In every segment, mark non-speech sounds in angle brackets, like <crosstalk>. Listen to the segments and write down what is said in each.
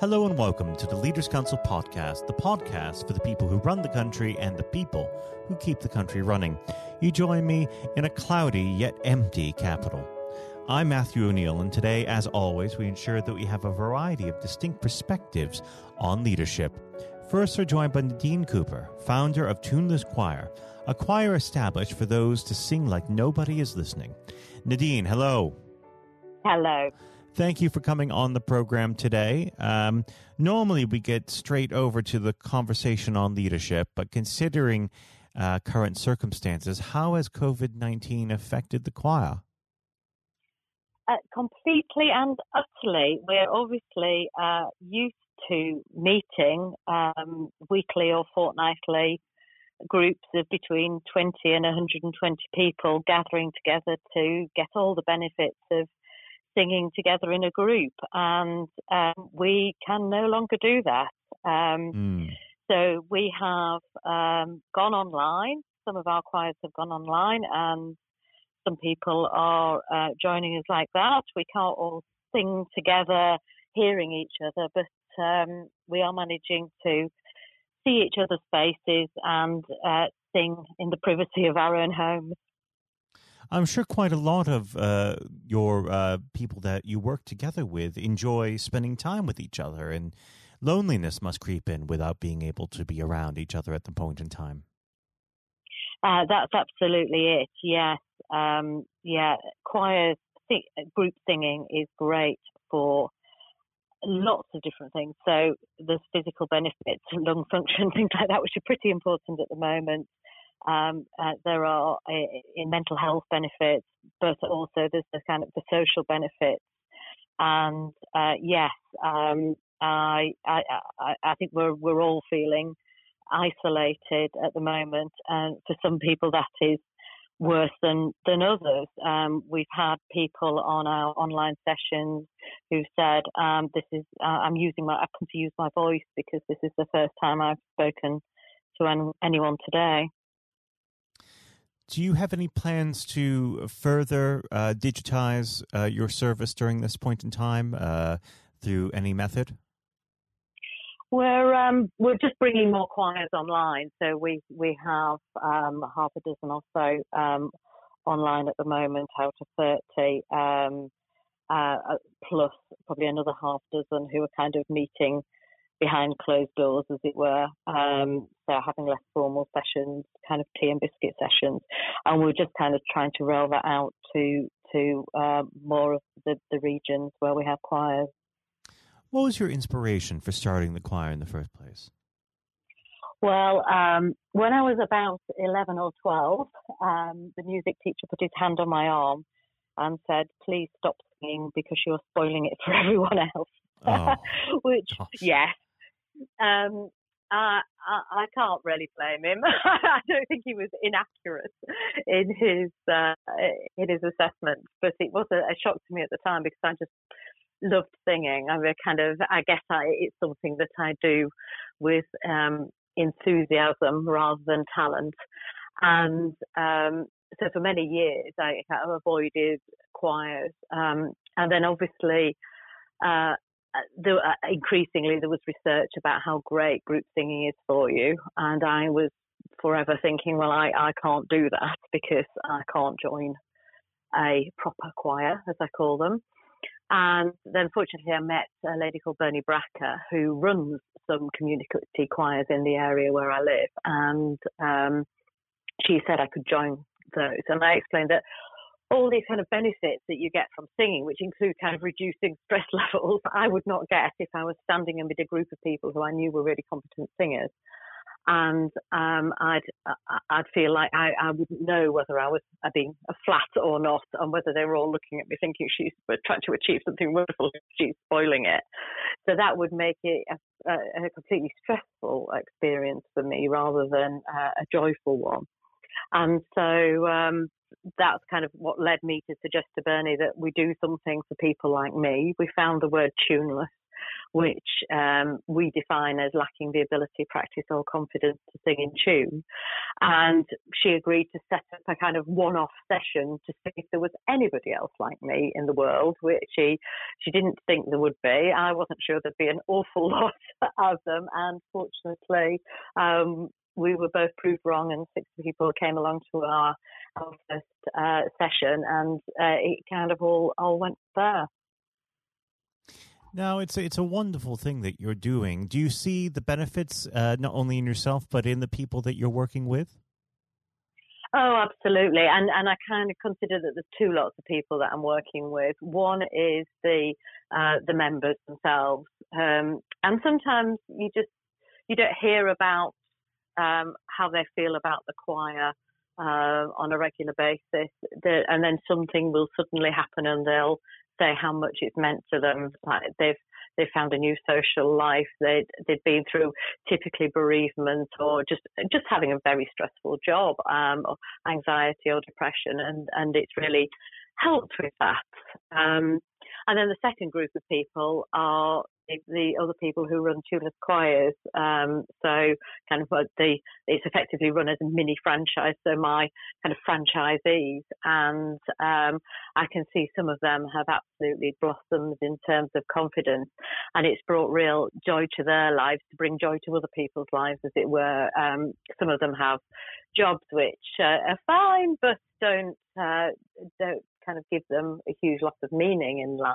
Hello and welcome to the Leaders Council podcast, the podcast for the people who run the country and the people who keep the country running. You join me in a cloudy yet empty capital. I'm Matthew O'Neill, and today, as always, we ensure that we have a variety of distinct perspectives on leadership. First, we're joined by Nadine Cooper, founder of Tuneless Choir, a choir established for those to sing like nobody is listening. Nadine, hello. Hello. Thank you for coming on the program today. Um, normally, we get straight over to the conversation on leadership, but considering uh, current circumstances, how has COVID 19 affected the choir? Uh, completely and utterly. We're obviously uh, used to meeting um, weekly or fortnightly groups of between 20 and 120 people gathering together to get all the benefits of singing together in a group, and um, we can no longer do that. Um, mm. So we have um, gone online. Some of our choirs have gone online, and some people are uh, joining us like that. We can't all sing together, hearing each other, but um, we are managing to see each other's faces and uh, sing in the privacy of our own homes. I'm sure quite a lot of uh, your uh, people that you work together with enjoy spending time with each other, and loneliness must creep in without being able to be around each other at the point in time. Uh, that's absolutely it. Yes, um, yeah. Choir group singing is great for lots of different things. So there's physical benefits, lung function, <laughs> things like that, which are pretty important at the moment. Um, uh, there are uh, in mental health benefits, but also there's the kind of the social benefits. And uh, yes, um, I, I, I think we're we're all feeling isolated at the moment, and for some people that is worse than than others. Um, we've had people on our online sessions who said, um, "This is uh, I'm using my I come to use my voice because this is the first time I've spoken to anyone today." Do you have any plans to further uh, digitize uh, your service during this point in time uh, through any method? We're um, we're just bringing more choirs online, so we we have um, half a dozen or so um, online at the moment, out of thirty, um, uh, uh, plus probably another half dozen who are kind of meeting behind closed doors, as it were. Um, so having less formal sessions, kind of tea and biscuit sessions, and we're just kind of trying to roll that out to to uh, more of the, the regions where we have choirs. What was your inspiration for starting the choir in the first place? Well, um, when I was about 11 or 12, um, the music teacher put his hand on my arm and said, Please stop singing because you're spoiling it for <laughs> everyone else. Oh, <laughs> Which, gosh. yes, um, I, I, can't really blame him. <laughs> I don't think he was inaccurate in his uh, in his assessment, but it was a, a, shock to me at the time because I just loved singing. I'm mean, kind of, I guess I, it's something that I do with um, enthusiasm rather than talent. And um, so for many years, I have avoided choirs, um, and then obviously. Uh, uh, there, uh, increasingly there was research about how great group singing is for you, and I was forever thinking, well, I, I can't do that <laughs> because I can't join a proper choir, as I call them. And then fortunately, I met a lady called Bernie Bracker who runs some community choirs in the area where I live. And um, she said I could join those. And I explained that all these kind of benefits that you get from singing, which include kind of reducing stress <laughs> levels, I would not get if I was standing amid a group of people who I knew were really competent singers. And um, I'd I'd feel like I, I wouldn't know whether I was being a flat or not, and whether they were all looking at me thinking she's trying to achieve something wonderful, <laughs> she's spoiling it. So that would make it a, a completely stressful experience for me rather than a joyful one. And so um, that's kind of what led me to suggest to Bernie that we do something for people like me. We found the word tuneless, which um, we define as lacking the ability, practice, or confidence to sing in tune. And she agreed to set up a kind of one-off session to see if there was anybody else like me in the world, which she she didn't think there would be. I wasn't sure there'd be an awful <laughs> lot of them, and fortunately, um, we were both proved wrong, and six people came along to our, our first uh, session, and uh, it kind of all all went there. Now it's a, it's a wonderful thing that you're doing. Do you see the benefits uh, not only in yourself but in the people that you're working with? Oh, absolutely, and and I kind of consider that there's two lots of people that I'm working with. One is the uh, the members themselves, um, and sometimes you just you don't hear about um, how they feel about the choir uh, on a regular basis, and then something will suddenly happen, and they'll say how much it's meant to them. Like they've they found a new social life. They'd, they'd been through typically bereavement or just just having a very stressful job, um, or anxiety or depression, and and it's really helped with that. Um, and then the second group of people are the other people who run tuneless choirs. Um, so kind of the it's effectively run as a mini franchise. So my kind of franchisees, and um, I can see some of them have absolutely blossomed in terms of confidence, and it's brought real joy to their lives to bring joy to other people's lives, as it were. Um, some of them have jobs which uh, are fine, but don't uh, don't kind of give them a huge loss of meaning in life.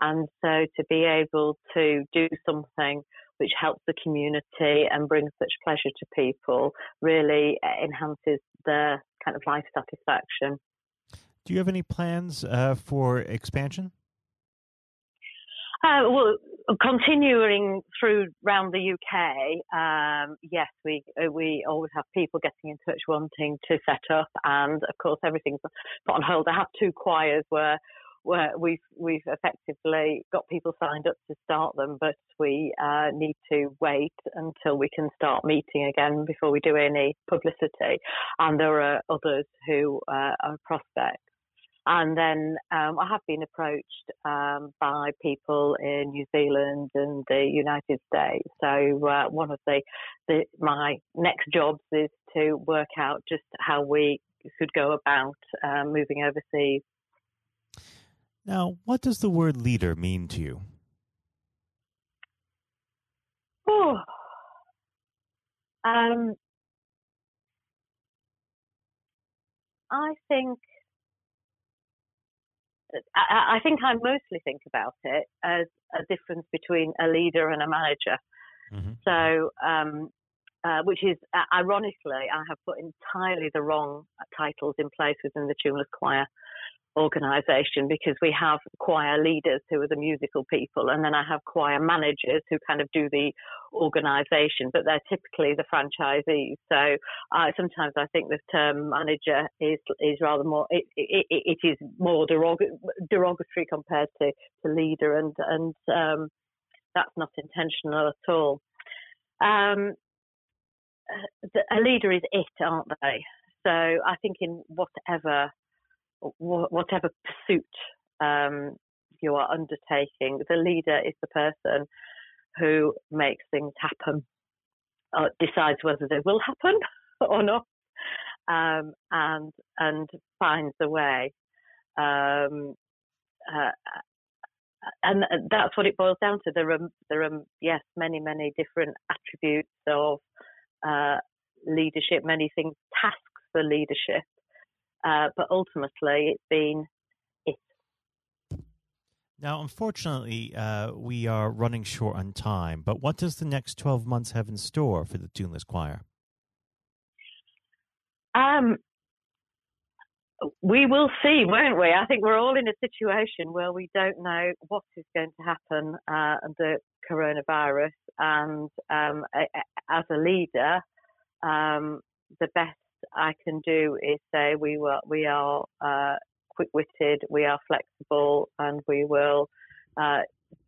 And so to be able to do something which helps the community and brings such pleasure to people really enhances their kind of life satisfaction. Do you have any plans uh, for expansion? Uh, well, continuing through around the UK, um, yes, we uh, we always have people getting in touch wanting to set up, and of course everything's put on hold. I have two choirs where we've we've effectively got people signed up to start them, but we uh, need to wait until we can start meeting again before we do any publicity. And there are others who uh, are prospects. And then um, I have been approached um, by people in New Zealand and the United States. So uh, one of the, the, my next jobs is to work out just how we could go about uh, moving overseas. Now, what does the word leader mean to you? Oh, um, I think I, I think I mostly think about it as a difference between a leader and a manager. Mm-hmm. So, um, uh, which is uh, ironically, I have put entirely the wrong titles in place within the tuneless choir organisation because we have choir leaders who are the musical people, and then I have choir managers who kind of do the organisation, but they're typically the franchisees. So uh, sometimes I think the term manager is is rather more it, it, it is more derog- derogatory compared to, to leader, and and um, that's not intentional at all. Um, a leader is it, aren't they? So I think in whatever whatever pursuit um, you are undertaking, the leader is the person who makes things happen, decides whether they will happen <laughs> or not, um, and and finds a way. Um, uh, and that's what it boils down to. There are there are yes many many different attributes of uh, leadership, many things tasks for leadership, uh, but ultimately, it's been it. Now, unfortunately, uh, we are running short on time. But what does the next twelve months have in store for the Tuneless Choir? Um, we will see, won't we? I think we're all in a situation where we don't know what is going to happen uh, under coronavirus, and um, as a leader, um, the best I can do is say we were we are uh, quick-witted, we are flexible, and we will uh,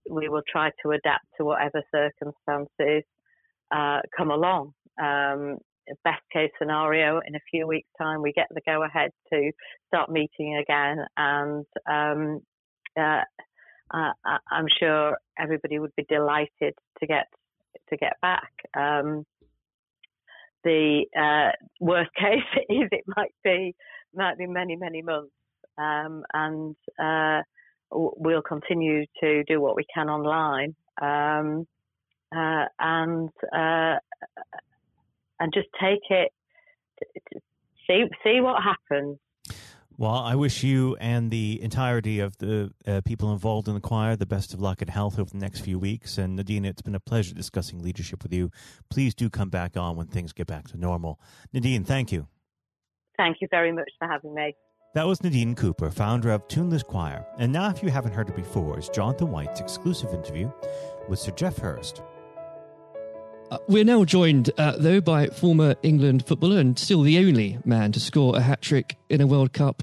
we will try to adapt to whatever circumstances uh, come along. Um, best case scenario, in a few weeks' time, we get the go ahead to start meeting again, and um, uh, I'm sure everybody would be delighted to get to get back. Um, the uh, worst <laughs> case is it might be might be many many months, um, and uh, we'll continue to do what we can online um, uh, and uh, and just take it see see what happens. Well, I wish you and the entirety of the uh, people involved in the choir the best of luck and health over the next few weeks. And Nadine, it's been a pleasure discussing leadership with you. Please do come back on when things get back to normal. Nadine, thank you. Thank you very much for having me. That was Nadine Cooper, founder of Tuneless Choir. And now, if you haven't heard it before, is Jonathan White's exclusive interview with Sir Geoff Hurst. Uh, we're now joined, uh, though, by former England footballer and still the only man to score a hat trick in a World Cup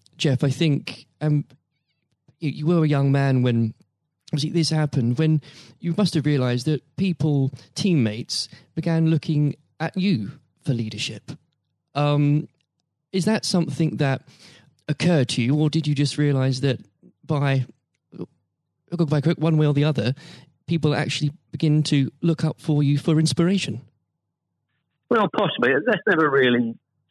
Geoff. I think um, you, you, were a young man when this happened. When you must have realised that people, teammates, began looking at you for leadership. Um, is that something that occurred to you, or did you just realise that by by one way or the other, people actually begin to look up for you for inspiration? Well, possibly. That's never really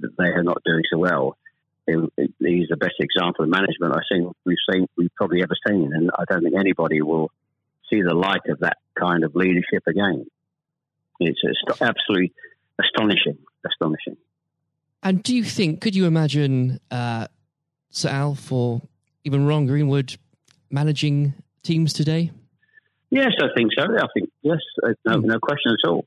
they are not doing so well. he's the best example of management I've seen we've seen we've probably ever seen, and I don't think anybody will see the light of that kind of leadership again. It's absolutely astonishing, astonishing. And do you think? Could you imagine uh, Sir Alf or even Ron Greenwood managing teams today? Yes, I think so. I think yes, uh, no, hmm. no question at all.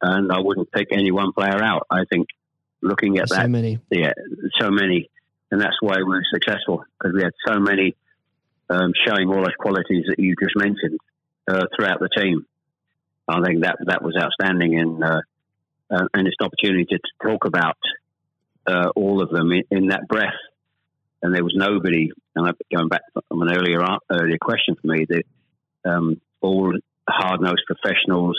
and I wouldn't pick any one player out. I think looking at There's that, so many, yeah, so many, and that's why we were successful because we had so many um, showing all those qualities that you just mentioned uh, throughout the team. I think that that was outstanding, and uh, uh, and it's an opportunity to, talk about uh, all of them in, in, that breath. And there was nobody. And going back from an earlier earlier question for me, that um, all hard nosed professionals,